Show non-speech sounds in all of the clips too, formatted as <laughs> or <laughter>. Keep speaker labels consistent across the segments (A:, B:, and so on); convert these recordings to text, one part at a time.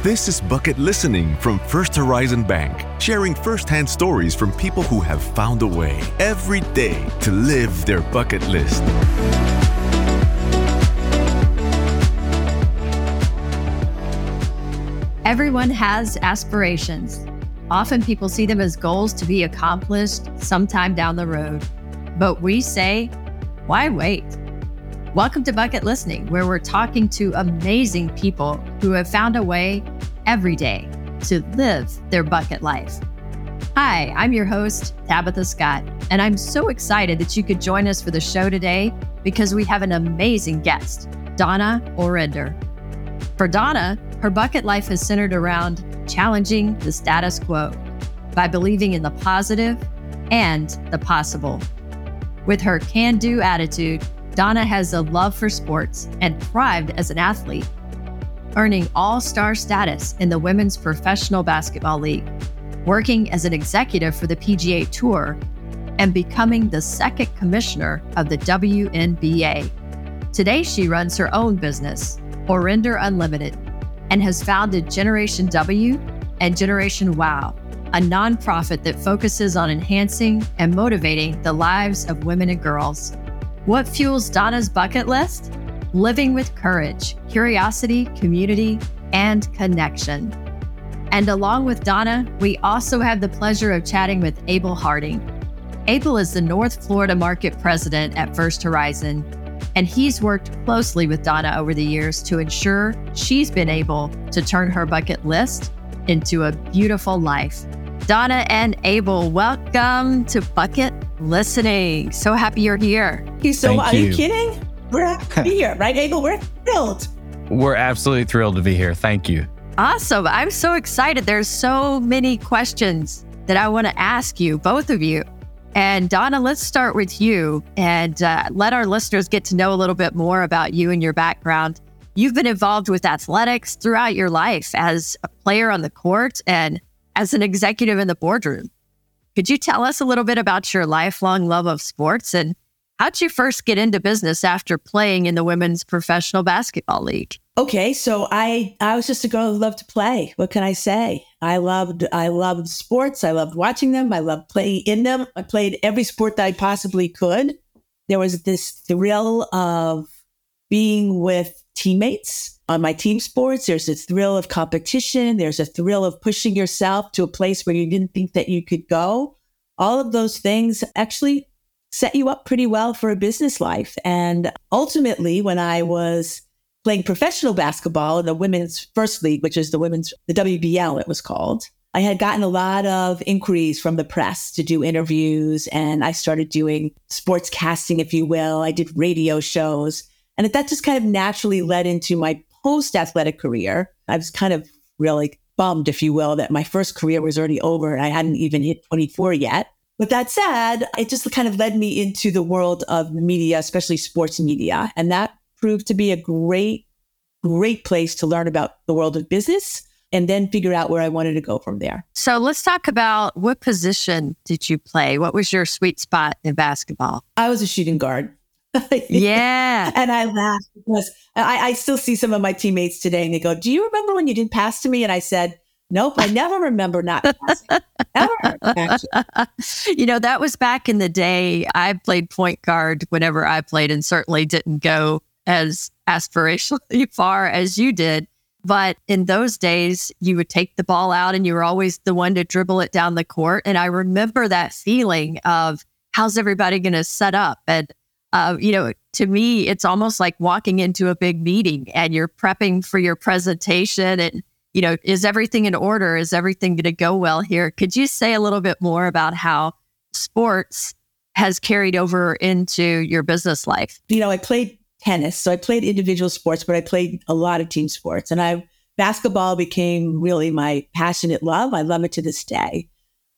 A: This is Bucket Listening from First Horizon Bank, sharing firsthand stories from people who have found a way every day to live their bucket list.
B: Everyone has aspirations. Often people see them as goals to be accomplished sometime down the road. But we say, why wait? Welcome to Bucket Listening, where we're talking to amazing people who have found a way every day to live their bucket life. Hi, I'm your host, Tabitha Scott, and I'm so excited that you could join us for the show today because we have an amazing guest, Donna Orender. For Donna, her bucket life is centered around challenging the status quo by believing in the positive and the possible. With her can do attitude, Donna has a love for sports and thrived as an athlete, earning all star status in the Women's Professional Basketball League, working as an executive for the PGA Tour, and becoming the second commissioner of the WNBA. Today, she runs her own business, Orender Unlimited, and has founded Generation W and Generation Wow, a nonprofit that focuses on enhancing and motivating the lives of women and girls. What fuels Donna's bucket list? Living with courage, curiosity, community, and connection. And along with Donna, we also have the pleasure of chatting with Abel Harding. Abel is the North Florida market president at First Horizon and he's worked closely with Donna over the years to ensure she's been able to turn her bucket list into a beautiful life. Donna and Abel, welcome to Bucket Listening. So happy you're here.
C: You so Thank are you. you kidding? We're happy to be here, right, Abel? We're thrilled.
D: We're absolutely thrilled to be here. Thank you.
B: Awesome. I'm so excited. There's so many questions that I want to ask you, both of you. And Donna, let's start with you and uh, let our listeners get to know a little bit more about you and your background. You've been involved with athletics throughout your life as a player on the court and as an executive in the boardroom. Could you tell us a little bit about your lifelong love of sports and how'd you first get into business after playing in the Women's Professional Basketball League?
C: Okay, so I I was just a girl who loved to play. What can I say? I loved I loved sports. I loved watching them. I loved playing in them. I played every sport that I possibly could. There was this thrill of being with teammates on my team sports. There's a thrill of competition. There's a thrill of pushing yourself to a place where you didn't think that you could go. All of those things actually set you up pretty well for a business life. And ultimately, when I was playing professional basketball in the women's first league, which is the women's, the WBL, it was called. I had gotten a lot of inquiries from the press to do interviews, and I started doing sports casting, if you will. I did radio shows, and that just kind of naturally led into my post athletic career. I was kind of really bummed, if you will, that my first career was already over and I hadn't even hit 24 yet. With that said, it just kind of led me into the world of media, especially sports media. And that proved to be a great, great place to learn about the world of business and then figure out where I wanted to go from there.
B: So let's talk about what position did you play? What was your sweet spot in basketball?
C: I was a shooting guard. <laughs>
B: yeah.
C: And I laughed because I, I still see some of my teammates today and they go, Do you remember when you didn't pass to me? And I said, Nope, I never remember not passing. Ever. <laughs>
B: you know, that was back in the day. I played point guard whenever I played and certainly didn't go as aspirationally <laughs> far as you did. But in those days, you would take the ball out and you were always the one to dribble it down the court. And I remember that feeling of how's everybody going to set up? And, uh, you know, to me, it's almost like walking into a big meeting and you're prepping for your presentation and, you know, is everything in order? Is everything going to go well here? Could you say a little bit more about how sports has carried over into your business life?
C: You know, I played tennis. So I played individual sports, but I played a lot of team sports. And I basketball became really my passionate love. I love it to this day.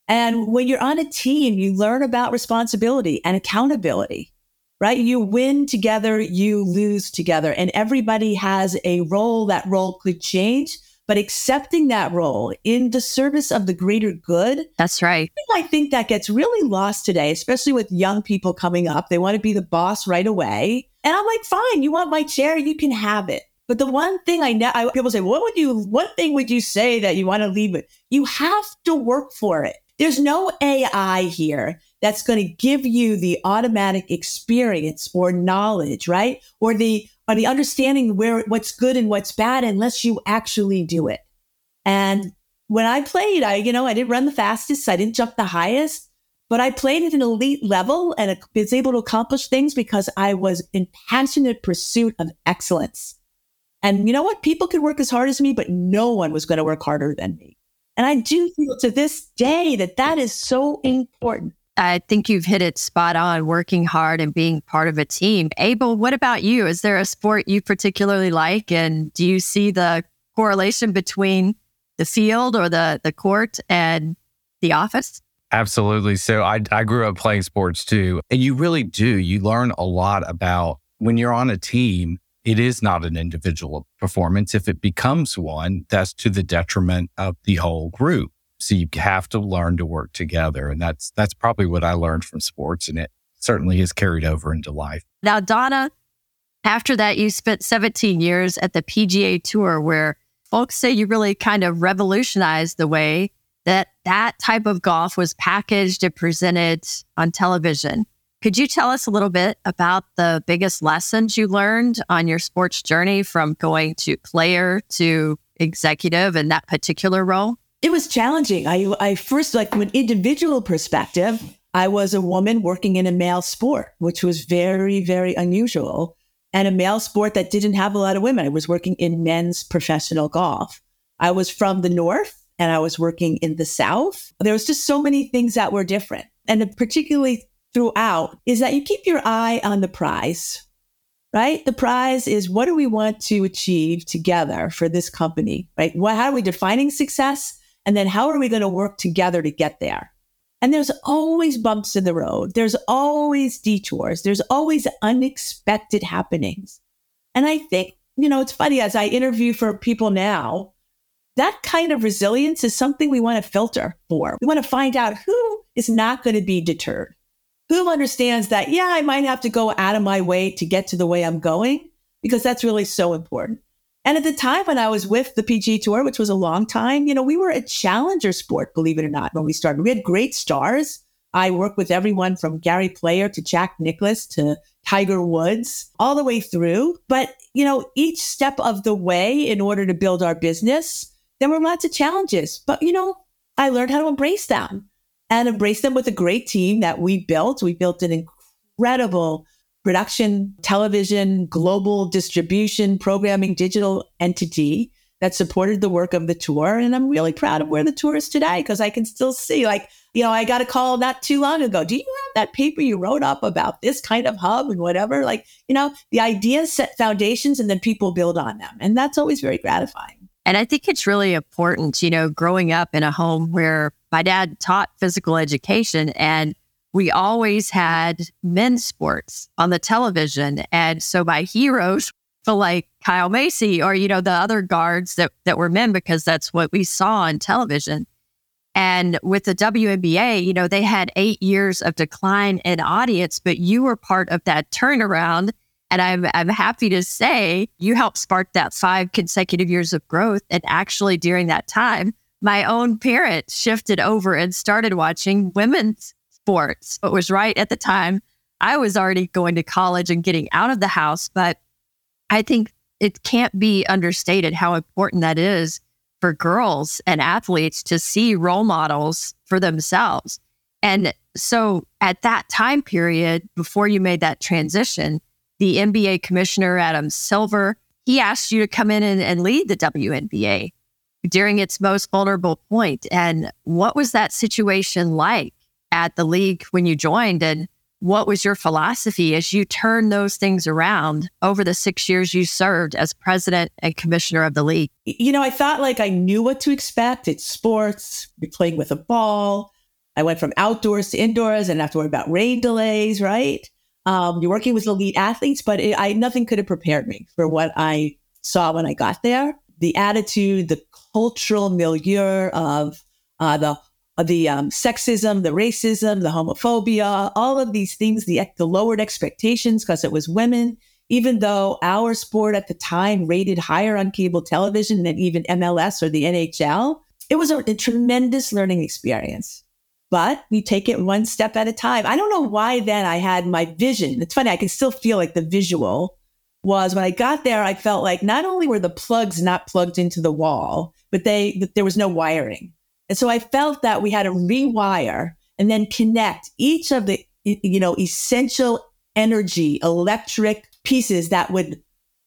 C: And when you're on a team, you learn about responsibility and accountability, right? You win together, you lose together, and everybody has a role. That role could change, but accepting that role in the service of the greater good.
B: That's right.
C: I think that gets really lost today, especially with young people coming up. They want to be the boss right away. And I'm like, fine, you want my chair, you can have it. But the one thing I know, I, people say, what would you, what thing would you say that you want to leave with? You have to work for it. There's no AI here that's going to give you the automatic experience or knowledge, right? Or the, or the understanding where what's good and what's bad unless you actually do it. And when I played, I, you know, I didn't run the fastest. I didn't jump the highest, but I played at an elite level and was able to accomplish things because I was in passionate pursuit of excellence. And you know what? People could work as hard as me, but no one was going to work harder than me. And I do feel to this day that that is so important.
B: I think you've hit it spot on, working hard and being part of a team. Abel, what about you? Is there a sport you particularly like? And do you see the correlation between the field or the the court and the office?
D: Absolutely. So I I grew up playing sports too, and you really do. You learn a lot about when you're on a team. It is not an individual performance. If it becomes one, that's to the detriment of the whole group. So you have to learn to work together, and that's that's probably what I learned from sports, and it certainly has carried over into life.
B: Now, Donna, after that, you spent 17 years at the PGA Tour, where folks say you really kind of revolutionized the way that that type of golf was packaged and presented on television. Could you tell us a little bit about the biggest lessons you learned on your sports journey from going to player to executive in that particular role?
C: It was challenging. I, I first, like from an individual perspective, I was a woman working in a male sport, which was very, very unusual and a male sport that didn't have a lot of women. I was working in men's professional golf. I was from the North and I was working in the South. There was just so many things that were different. And particularly throughout is that you keep your eye on the prize, right? The prize is what do we want to achieve together for this company, right? What, how are we defining success? And then how are we going to work together to get there? And there's always bumps in the road. There's always detours. There's always unexpected happenings. And I think, you know, it's funny as I interview for people now, that kind of resilience is something we want to filter for. We want to find out who is not going to be deterred, who understands that, yeah, I might have to go out of my way to get to the way I'm going, because that's really so important. And at the time when I was with the PG Tour, which was a long time, you know, we were a challenger sport, believe it or not, when we started. We had great stars. I worked with everyone from Gary Player to Jack Nicklaus to Tiger Woods, all the way through. But, you know, each step of the way in order to build our business, there were lots of challenges. But, you know, I learned how to embrace them and embrace them with a great team that we built. We built an incredible production, television, global distribution, programming, digital entity that supported the work of the tour. And I'm really proud of where the tour is today because I can still see, like, you know, I got a call not too long ago. Do you have that paper you wrote up about this kind of hub and whatever? Like, you know, the ideas set foundations and then people build on them. And that's always very gratifying.
B: And I think it's really important, you know, growing up in a home where my dad taught physical education and we always had men's sports on the television. And so my heroes feel like Kyle Macy or, you know, the other guards that, that were men because that's what we saw on television. And with the WNBA, you know, they had eight years of decline in audience, but you were part of that turnaround. And I'm, I'm happy to say you helped spark that five consecutive years of growth. And actually, during that time, my own parents shifted over and started watching women's sports. It was right at the time I was already going to college and getting out of the house. But I think it can't be understated how important that is for girls and athletes to see role models for themselves. And so at that time period, before you made that transition, the NBA commissioner, Adam Silver, he asked you to come in and, and lead the WNBA during its most vulnerable point. And what was that situation like? At the league when you joined and what was your philosophy as you turned those things around over the six years you served as president and commissioner of the league?
C: You know, I thought like I knew what to expect. It's sports, you're playing with a ball. I went from outdoors to indoors and have to worry about rain delays, right? Um, you're working with elite athletes, but it, I nothing could have prepared me for what I saw when I got there. The attitude, the cultural milieu of uh, the the um, sexism, the racism, the homophobia, all of these things, the, the lowered expectations because it was women. even though our sport at the time rated higher on cable television than even MLS or the NHL, it was a, a tremendous learning experience. But we take it one step at a time. I don't know why then I had my vision. It's funny, I can still feel like the visual was when I got there, I felt like not only were the plugs not plugged into the wall, but they there was no wiring. And so I felt that we had to rewire and then connect each of the you know essential energy electric pieces that would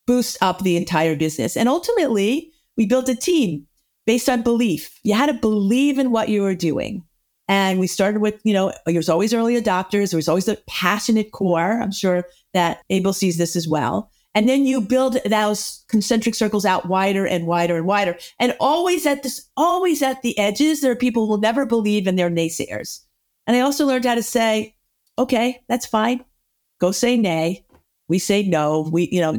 C: boost up the entire business. And ultimately, we built a team based on belief. You had to believe in what you were doing. And we started with, you know, there was always early adopters. There was always a passionate core. I'm sure that Abel sees this as well. And then you build those concentric circles out wider and wider and wider. And always at this, always at the edges, there are people who will never believe and they're naysayers. And I also learned how to say, okay, that's fine. Go say nay. We say no. We, you know,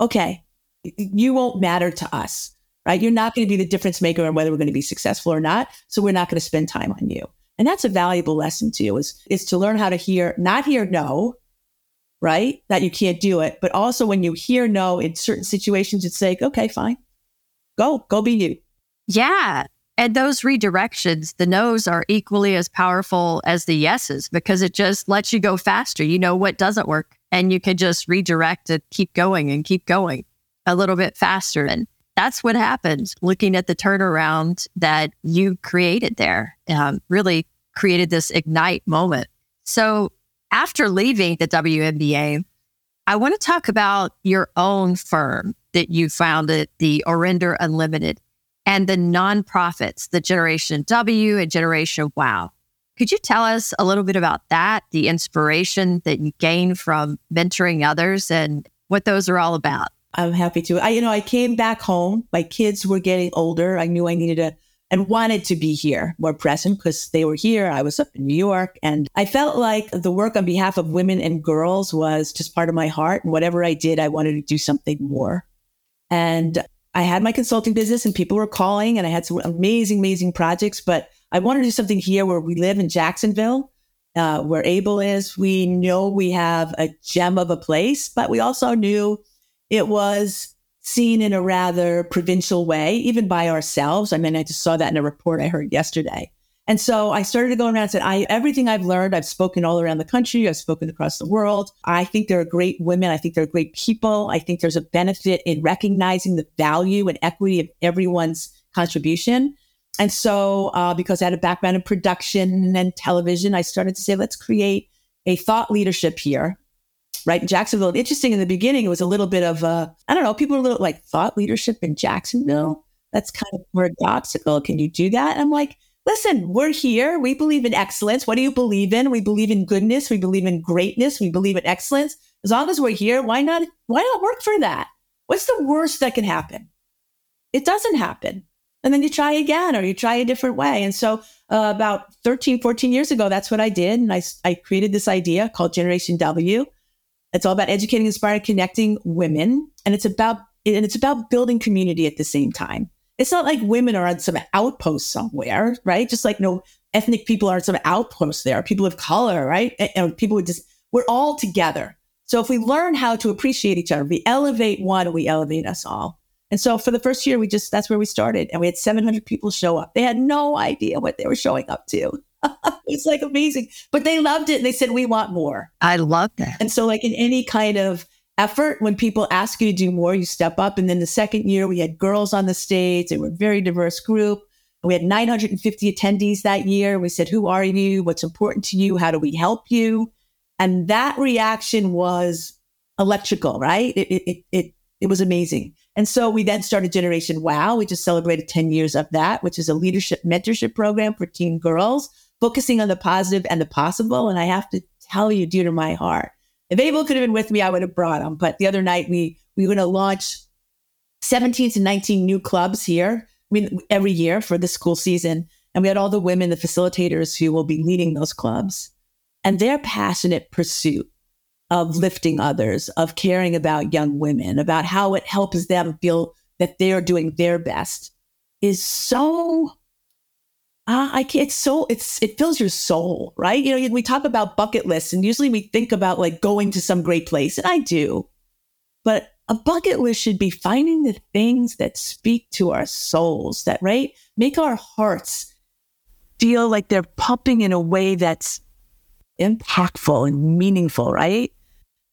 C: okay, you won't matter to us, right? You're not going to be the difference maker on whether we're going to be successful or not. So we're not going to spend time on you. And that's a valuable lesson too, is, is to learn how to hear, not hear no, right? That you can't do it. But also when you hear no in certain situations, it's like, okay, fine. Go, go be you.
B: Yeah. And those redirections, the no's are equally as powerful as the yeses because it just lets you go faster. You know what doesn't work and you can just redirect and keep going and keep going a little bit faster. And that's what happened looking at the turnaround that you created there. Um, really created this ignite moment. So after leaving the WNBA, I want to talk about your own firm that you founded, the Orender Unlimited, and the nonprofits, the Generation W and Generation Wow. Could you tell us a little bit about that, the inspiration that you gained from mentoring others and what those are all about?
C: I'm happy to. I, you know, I came back home. My kids were getting older. I knew I needed to and wanted to be here more present because they were here. I was up in New York and I felt like the work on behalf of women and girls was just part of my heart. And whatever I did, I wanted to do something more. And I had my consulting business and people were calling and I had some amazing, amazing projects, but I wanted to do something here where we live in Jacksonville, uh, where Abel is. We know we have a gem of a place, but we also knew it was seen in a rather provincial way, even by ourselves. I mean, I just saw that in a report I heard yesterday. And so I started to go around and said, I, everything I've learned, I've spoken all around the country. I've spoken across the world. I think there are great women. I think they're great people. I think there's a benefit in recognizing the value and equity of everyone's contribution. And so, uh, because I had a background in production and television, I started to say, let's create a thought leadership here right? Jacksonville. Interesting in the beginning, it was a little bit of, I don't know, people were a little like thought leadership in Jacksonville. That's kind of paradoxical. Can you do that? I'm like, listen, we're here. We believe in excellence. What do you believe in? We believe in goodness. We believe in greatness. We believe in excellence. As long as we're here, why not? Why not work for that? What's the worst that can happen? It doesn't happen. And then you try again or you try a different way. And so uh, about 13, 14 years ago, that's what I did. And I, I created this idea called Generation W. It's all about educating, inspiring, connecting women. And it's about and it's about building community at the same time. It's not like women are on some outpost somewhere, right? Just like no ethnic people are on some outpost there, people of color, right? And, and people would just we're all together. So if we learn how to appreciate each other, we elevate one, we elevate us all. And so for the first year, we just that's where we started, and we had 700 people show up. They had no idea what they were showing up to. <laughs> it's like amazing. But they loved it and they said, we want more.
B: I love that.
C: And so, like in any kind of effort, when people ask you to do more, you step up. And then the second year, we had girls on the stage. They were a very diverse group. We had 950 attendees that year. We said, Who are you? What's important to you? How do we help you? And that reaction was electrical, right? It, it, it, it, it was amazing. And so we then started Generation Wow. We just celebrated 10 years of that, which is a leadership mentorship program for teen girls focusing on the positive and the possible. And I have to tell you, dear to my heart, if Abel could have been with me, I would have brought him. But the other night, we we were going to launch 17 to 19 new clubs here. I mean, every year for the school season. And we had all the women, the facilitators who will be leading those clubs. And their passionate pursuit of lifting others, of caring about young women, about how it helps them feel that they're doing their best is so uh, I can't, it's so, it's, it fills your soul, right? You know, we talk about bucket lists and usually we think about like going to some great place and I do, but a bucket list should be finding the things that speak to our souls, that, right? Make our hearts feel like they're pumping in a way that's impactful and meaningful, right?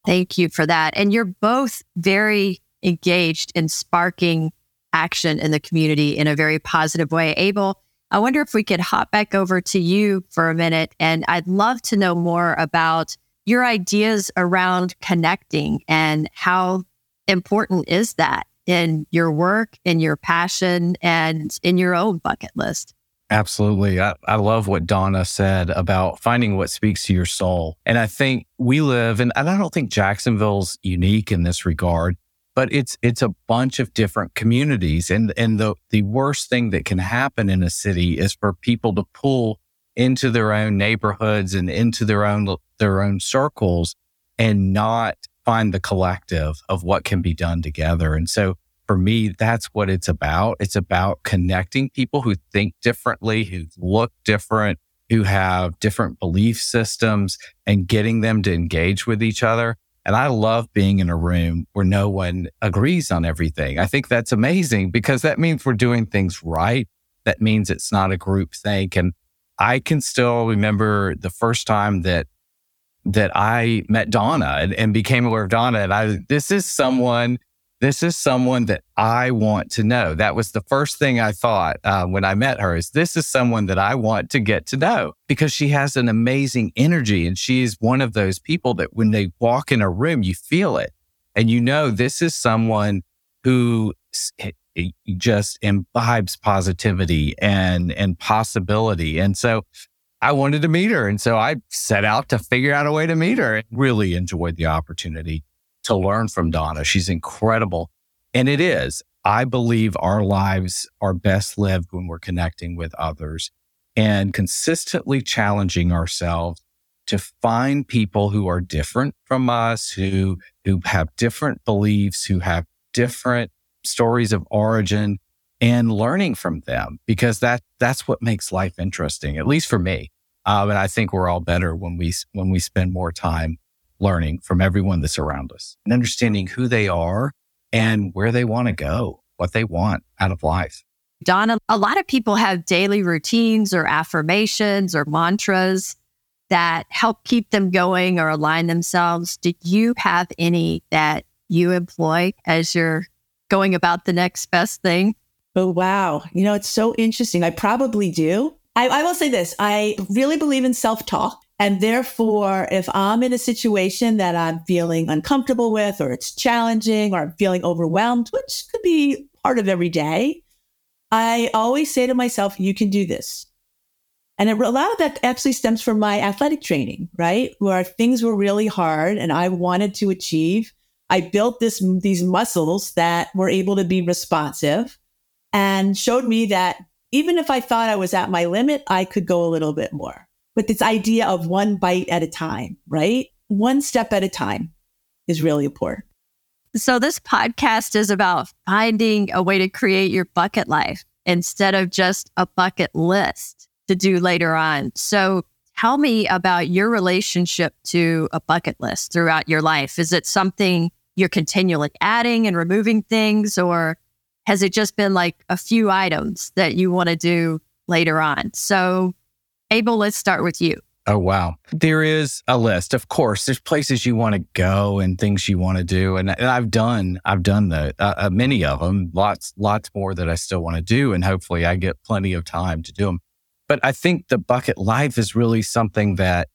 B: Thank you for that. And you're both very engaged in sparking action in the community in a very positive way. Abel, I wonder if we could hop back over to you for a minute. And I'd love to know more about your ideas around connecting and how important is that in your work, in your passion, and in your own bucket list?
D: Absolutely. I, I love what Donna said about finding what speaks to your soul. And I think we live, and, and I don't think Jacksonville's unique in this regard, but it's it's a bunch of different communities. And and the the worst thing that can happen in a city is for people to pull into their own neighborhoods and into their own their own circles and not find the collective of what can be done together. And so for me, that's what it's about. It's about connecting people who think differently, who look different, who have different belief systems and getting them to engage with each other. And I love being in a room where no one agrees on everything. I think that's amazing because that means we're doing things right. That means it's not a group think. And I can still remember the first time that that I met Donna and, and became aware of Donna. And I, this is someone this is someone that I want to know. That was the first thing I thought uh, when I met her is this is someone that I want to get to know because she has an amazing energy and she is one of those people that when they walk in a room, you feel it and you know, this is someone who just imbibes positivity and, and possibility. And so I wanted to meet her. And so I set out to figure out a way to meet her and really enjoyed the opportunity to learn from Donna. She's incredible. And it is. I believe our lives are best lived when we're connecting with others and consistently challenging ourselves to find people who are different from us, who, who have different beliefs, who have different stories of origin and learning from them because that, that's what makes life interesting, at least for me. Um, and I think we're all better when we, when we spend more time learning from everyone that's around us and understanding who they are and where they want to go, what they want out of life.
B: Donna, a lot of people have daily routines or affirmations or mantras that help keep them going or align themselves. Did you have any that you employ as you're going about the next best thing?
C: Oh, wow. You know, it's so interesting. I probably do. I, I will say this I really believe in self talk. And therefore, if I'm in a situation that I'm feeling uncomfortable with, or it's challenging, or I'm feeling overwhelmed, which could be part of every day, I always say to myself, you can do this. And a lot of that actually stems from my athletic training, right? Where things were really hard and I wanted to achieve. I built this, these muscles that were able to be responsive and showed me that even if I thought I was at my limit, I could go a little bit more with this idea of one bite at a time, right? One step at a time is really important.
B: So, this podcast is about finding a way to create your bucket life instead of just a bucket list to do later on. So, tell me about your relationship to a bucket list throughout your life. Is it something you're continually adding and removing things, or has it just been like a few items that you want to do later on? So, Abel, let's start with you.
D: Oh, wow. There is a list. Of course, there's places you want to go and things you want to do. And, and I've done, I've done the, uh, uh, many of them, lots, lots more that I still want to do. And hopefully I get plenty of time to do them. But I think the bucket life is really something that,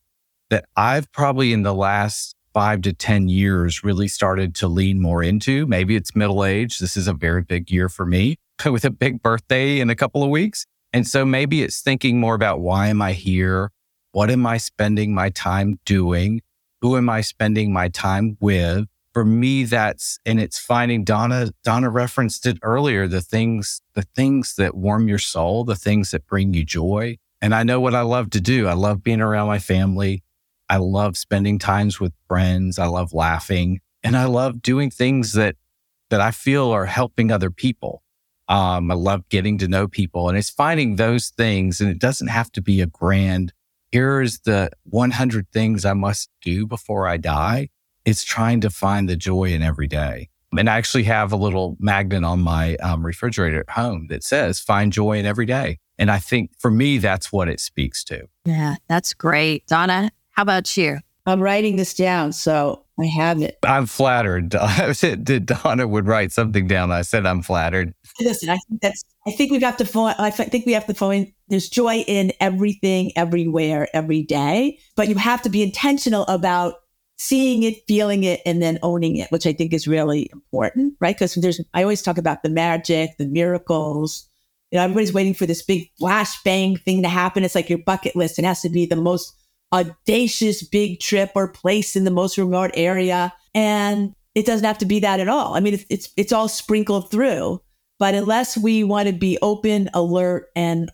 D: that I've probably in the last five to 10 years really started to lean more into. Maybe it's middle age. This is a very big year for me <laughs> with a big birthday in a couple of weeks. And so maybe it's thinking more about why am I here? What am I spending my time doing? Who am I spending my time with? For me, that's, and it's finding Donna, Donna referenced it earlier, the things, the things that warm your soul, the things that bring you joy. And I know what I love to do. I love being around my family. I love spending times with friends. I love laughing and I love doing things that, that I feel are helping other people. Um, I love getting to know people and it's finding those things. And it doesn't have to be a grand, here's the 100 things I must do before I die. It's trying to find the joy in every day. And I actually have a little magnet on my um, refrigerator at home that says, find joy in every day. And I think for me, that's what it speaks to.
B: Yeah, that's great. Donna, how about you?
C: I'm writing this down, so I have it.
D: I'm flattered. <laughs> Did Donna would write something down. I said I'm flattered.
C: Listen, I think that's. I think we have got to find. I think we have to find. There's joy in everything, everywhere, every day. But you have to be intentional about seeing it, feeling it, and then owning it, which I think is really important, right? Because there's. I always talk about the magic, the miracles. You know, everybody's waiting for this big flash bang thing to happen. It's like your bucket list. It has to be the most audacious big trip or place in the most remote area. And it doesn't have to be that at all. I mean, it's, it's, it's all sprinkled through. But unless we want to be open, alert, and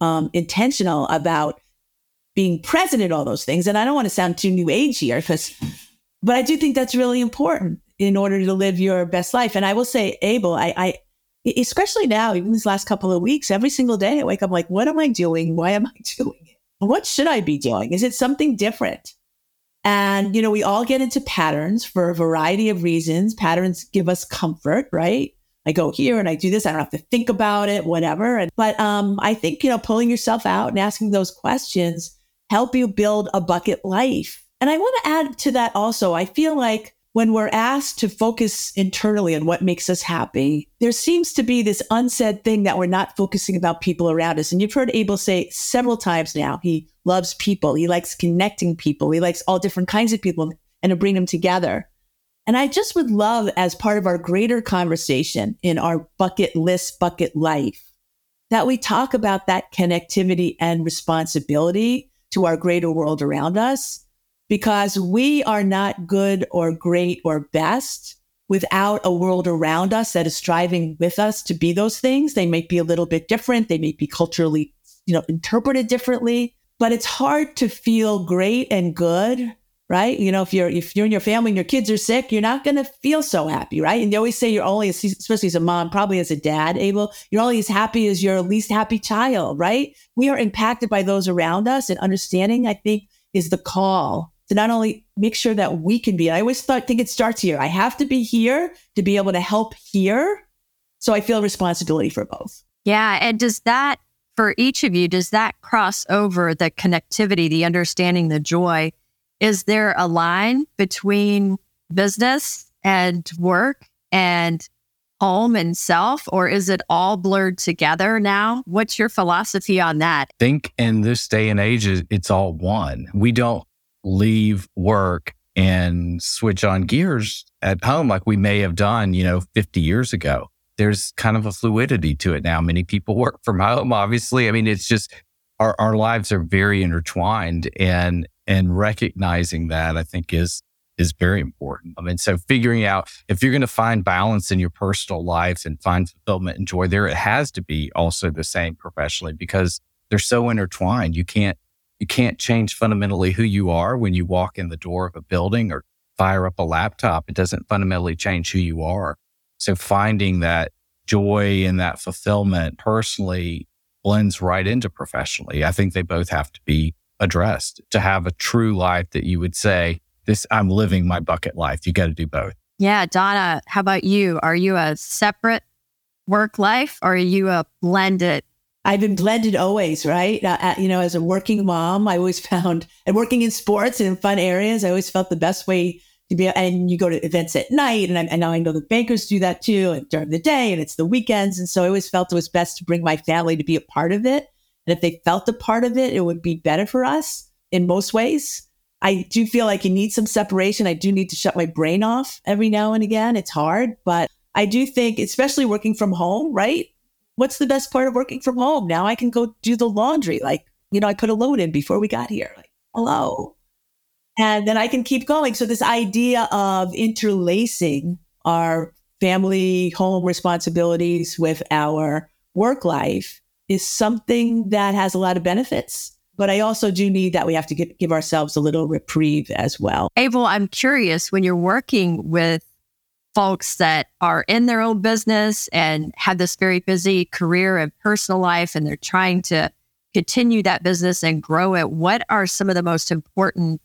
C: um, intentional about being present in all those things, and I don't want to sound too new age here, because, but I do think that's really important in order to live your best life. And I will say, Abel, I, I especially now, even these last couple of weeks, every single day I wake up like, what am I doing? Why am I <laughs> doing it? what should I be doing? Is it something different? And, you know, we all get into patterns for a variety of reasons. Patterns give us comfort, right? I go here and I do this. I don't have to think about it, whatever. And, but um, I think, you know, pulling yourself out and asking those questions help you build a bucket life. And I want to add to that also, I feel like when we're asked to focus internally on what makes us happy, there seems to be this unsaid thing that we're not focusing about people around us. And you've heard Abel say several times now, he loves people. He likes connecting people. He likes all different kinds of people and to bring them together. And I just would love, as part of our greater conversation in our bucket list, bucket life, that we talk about that connectivity and responsibility to our greater world around us because we are not good or great or best without a world around us that is striving with us to be those things. They might be a little bit different. They may be culturally, you know, interpreted differently, but it's hard to feel great and good. Right. You know, if you're, if you're in your family and your kids are sick, you're not going to feel so happy. Right. And they always say you're only, especially as a mom, probably as a dad, Abel, you're only as happy as your least happy child. Right. We are impacted by those around us and understanding, I think, is the call to not only make sure that we can be, I always thought, think it starts here. I have to be here to be able to help here. So I feel responsibility for both.
B: Yeah. And does that, for each of you, does that cross over the connectivity, the understanding, the joy? Is there a line between business and work and home and self, or is it all blurred together now? What's your philosophy on that?
D: Think in this day and age, it's all one. We don't leave work and switch on gears at home like we may have done, you know, 50 years ago. There's kind of a fluidity to it now. Many people <laughs> work from home, obviously. I mean, it's just our, our lives are very intertwined and and recognizing that I think is is very important. Um, I mean, so figuring out if you're going to find balance in your personal lives and find fulfillment and joy there, it has to be also the same professionally because they're so intertwined. You can't you can't change fundamentally who you are when you walk in the door of a building or fire up a laptop. It doesn't fundamentally change who you are. So finding that joy and that fulfillment personally blends right into professionally. I think they both have to be addressed to have a true life that you would say, this, I'm living my bucket life. You got to do both.
B: Yeah. Donna, how about you? Are you a separate work life or are you a blended
C: I've been blended always, right? Uh, you know, as a working mom, I always <laughs> found, and working in sports and in fun areas, I always felt the best way to be. And you go to events at night, and, I, and now I know the bankers do that too, and during the day, and it's the weekends. And so I always felt it was best to bring my family to be a part of it. And if they felt a part of it, it would be better for us in most ways. I do feel like you need some separation. I do need to shut my brain off every now and again. It's hard, but I do think, especially working from home, right? what's the best part of working from home? Now I can go do the laundry. Like, you know, I put a load in before we got here. Like, hello. And then I can keep going. So this idea of interlacing our family home responsibilities with our work life is something that has a lot of benefits. But I also do need that we have to give, give ourselves a little reprieve as well.
B: Abel, I'm curious when you're working with folks that are in their own business and have this very busy career and personal life, and they're trying to continue that business and grow it, what are some of the most important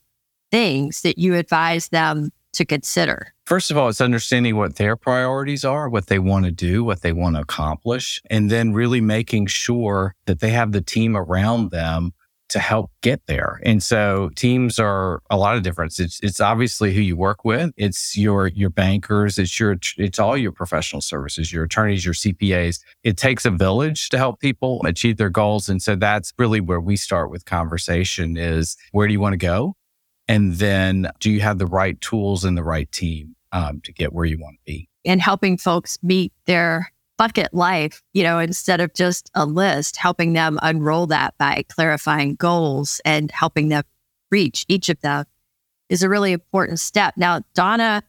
B: things that you advise them to consider?
D: First of all, it's understanding what their priorities are, what they want to do, what they want to accomplish, and then really making sure that they have the team around them to help get there. And so teams are a lot of difference. It's it's obviously who you work with. It's your your bankers. It's your it's all your professional services, your attorneys, your CPAs. It takes a village to help people achieve their goals. And so that's really where we start with conversation is where do you want to go? And then do you have the right tools and the right team um, to get where you want to be?
B: And helping folks meet their bucket life, you know, instead of just a list, helping them unroll that by clarifying goals and helping them reach each of them is a really important step. Now, Donna,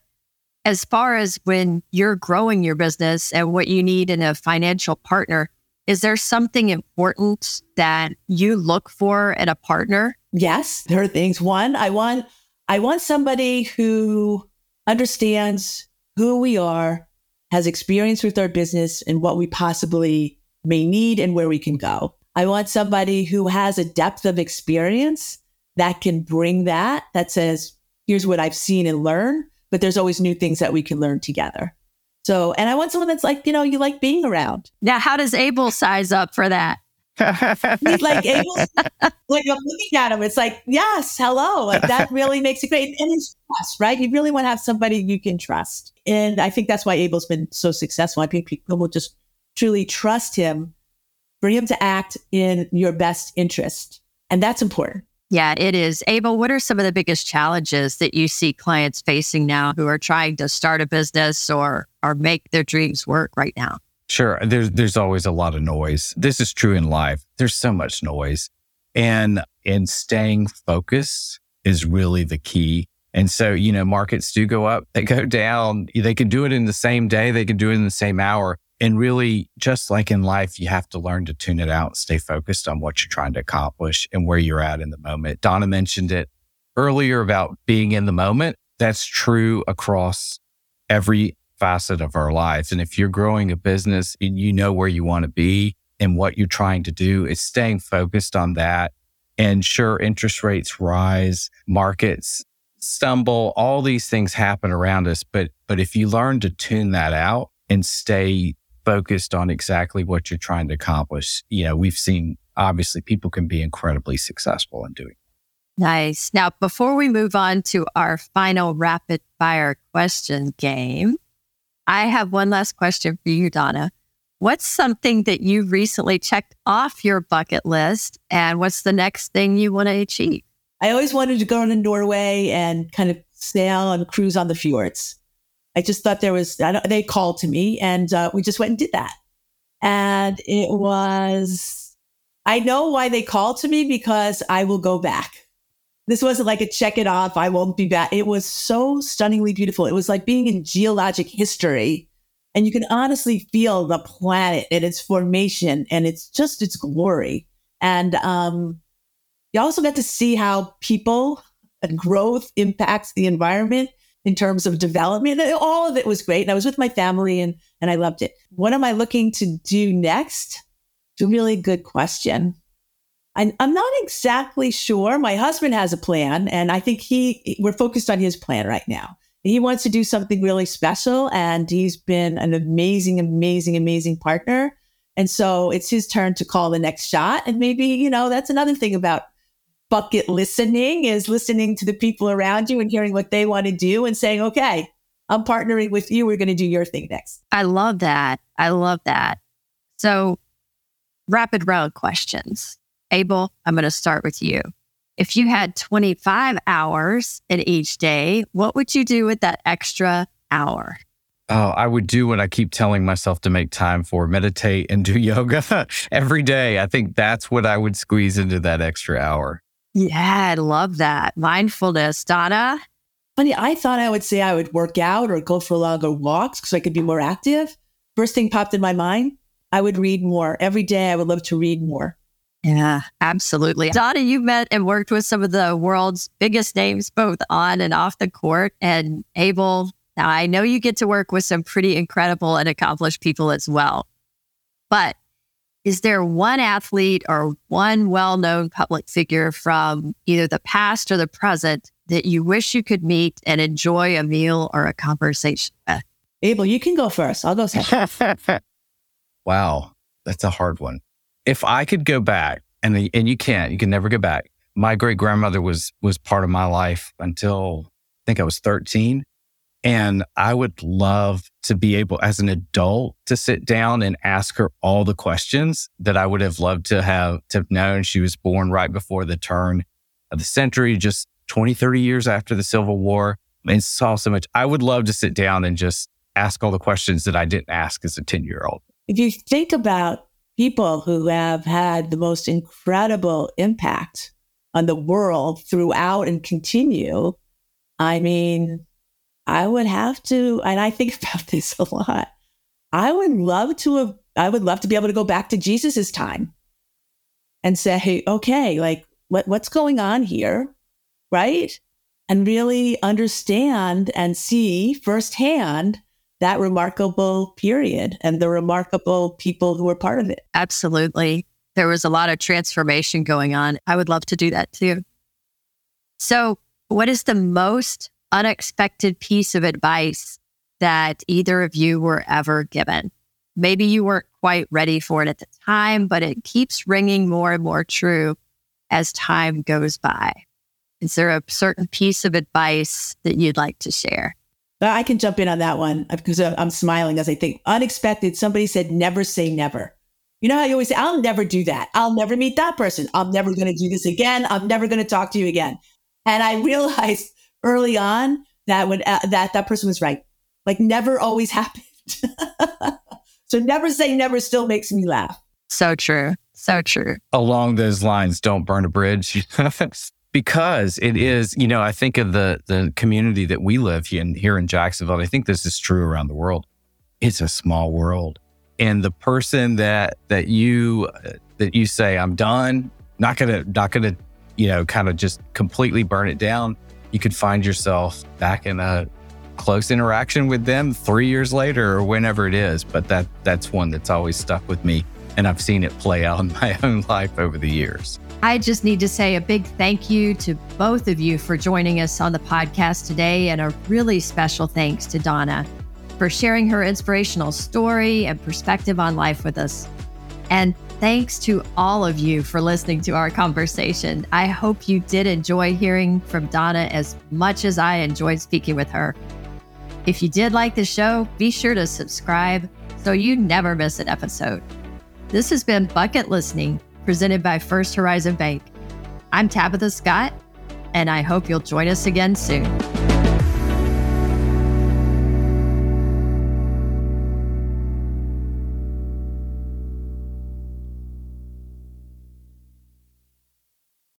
B: as far as when you're growing your business and what you need in a financial partner, is there something important that you look for in a partner?
C: Yes, there are things. One, I want I want somebody who understands who we are, has experience with our business and what we possibly may need and where we can go. I want somebody who has a depth of experience that can bring that, that says, here's what I've seen and learned, but there's always new things that we can learn together. So, and I want someone that's like, you know, you like being around.
B: Now, how does Abel size up for that?
C: He's like <laughs> Abel, like I'm looking at him. It's like, yes, hello. Like that really makes it great. And it's trust, right? You really want to have somebody you can trust. And I think that's why Abel's been so successful. I think people will just truly trust him for him to act in your best interest. And that's important.
B: Yeah, it is. Abel, what are some of the biggest challenges that you see clients facing now who are trying to start a business or or make their dreams work right now?
D: Sure. There's there's always a lot of noise. This is true in life. There's so much noise. And and staying focused is really the key. And so, you know, markets do go up, they go down. They can do it in the same day, they can do it in the same hour. And really, just like in life, you have to learn to tune it out, stay focused on what you're trying to accomplish and where you're at in the moment. Donna mentioned it earlier about being in the moment. That's true across every facet of our lives. And if you're growing a business and you know where you want to be and what you're trying to do, it's staying focused on that. And sure, interest rates rise, markets stumble, all these things happen around us. But, but if you learn to tune that out and stay focused on exactly what you're trying to accomplish, you know, we've seen obviously people can be incredibly successful in doing.
B: Nice. Now, before we move on to our final rapid fire question game, I have one last question for you, Donna. What's something that you recently checked off your bucket list? And what's the next thing you want to achieve?
C: I always wanted to go to Norway and kind of sail and cruise on the fjords. I just thought there was, they called to me and uh, we just went and did that. And it was, I know why they called to me because I will go back. This wasn't like a check it off, I won't be back. It was so stunningly beautiful. It was like being in geologic history. And you can honestly feel the planet and its formation and it's just its glory. And um, you also get to see how people and growth impacts the environment in terms of development. All of it was great. And I was with my family and, and I loved it. What am I looking to do next? It's a really good question. I, I'm not exactly sure. My husband has a plan, and I think he we're focused on his plan right now. He wants to do something really special, and he's been an amazing, amazing, amazing partner. And so it's his turn to call the next shot. And maybe, you know, that's another thing about bucket listening is listening to the people around you and hearing what they want to do and saying, okay, I'm partnering with you. We're going to do your thing next.
B: I love that. I love that. So, rapid round questions. Abel, I'm going to start with you. If you had 25 hours in each day, what would you do with that extra hour?
D: Oh, I would do what I keep telling myself to make time for meditate and do <laughs> yoga every day. I think that's what I would squeeze into that extra hour.
B: Yeah, I love that. Mindfulness. Donna?
C: Funny, I thought I would say I would work out or go for longer walks because I could be more active. First thing popped in my mind, I would read more. Every day I would love to read more.
B: Yeah, absolutely. Donna, you've met and worked with some of the world's biggest names, both on and off the court. And Abel, now I know you get to work with some pretty incredible and accomplished people as well. But is there one athlete or one well known public figure from either the past or the present that you wish you could meet and enjoy a meal or a conversation with?
C: Abel, you can go first. I'll go second. <laughs>
D: wow, that's a hard one. If I could go back, and and you can't, you can never go back. My great grandmother was was part of my life until I think I was 13. And I would love to be able, as an adult, to sit down and ask her all the questions that I would have loved to have to have known. She was born right before the turn of the century, just 20, 30 years after the Civil War, and saw so much. I would love to sit down and just ask all the questions that I didn't ask as a 10 year old.
C: If you think about people who have had the most incredible impact on the world throughout and continue, I mean, I would have to, and I think <laughs> about this a lot. I would love to have, I would love to be able to go back to Jesus's time and say, hey, okay, like what, what's going on here? Right. And really understand and see firsthand that remarkable period and the remarkable people who were part of it.
B: Absolutely. There was a lot of transformation going on. I would love to do that too. So, what is the most unexpected piece of advice that either of you were ever given? Maybe you weren't quite ready for it at the time, but it keeps ringing more and more true as time goes by. Is there a certain piece of advice that you'd like to share?
C: I can jump in on that one because I'm smiling as I think unexpected. Somebody said, never say never. You know how you always say, I'll never do that. I'll never meet that person. I'm never going to do this again. I'm never going to talk to you again. And I <laughs> realized early on that when uh, that that person was right. Like never always <laughs> happened. so never say never still makes me laugh.
B: So true. So true.
D: Along those lines, don't burn a bridge. <laughs> because it is, you know, I think of the the community that we live in here in Jacksonville. I think this is true around the world. It's a small world, and the person that that you uh, that you say I'm done, not gonna not gonna, you know, kind of just completely burn it down. You could find yourself back in a close interaction with them three years later or whenever it is. But that that's one that's always stuck with me, and I've seen it play out in <laughs> my own life over the years.
B: I just need to say a big thank you to both of you for joining us on the podcast today, and a really special thanks to Donna for sharing her inspirational story and perspective on life with us. And thanks to all of you for listening to our conversation. I hope you did enjoy hearing from Donna as much as I enjoyed speaking with her. If you did like the show, be sure to subscribe so you never miss an episode. This has been Bucket Listening presented by First Horizon Bank. I'm Tabitha Scott, and I hope you'll join us again soon.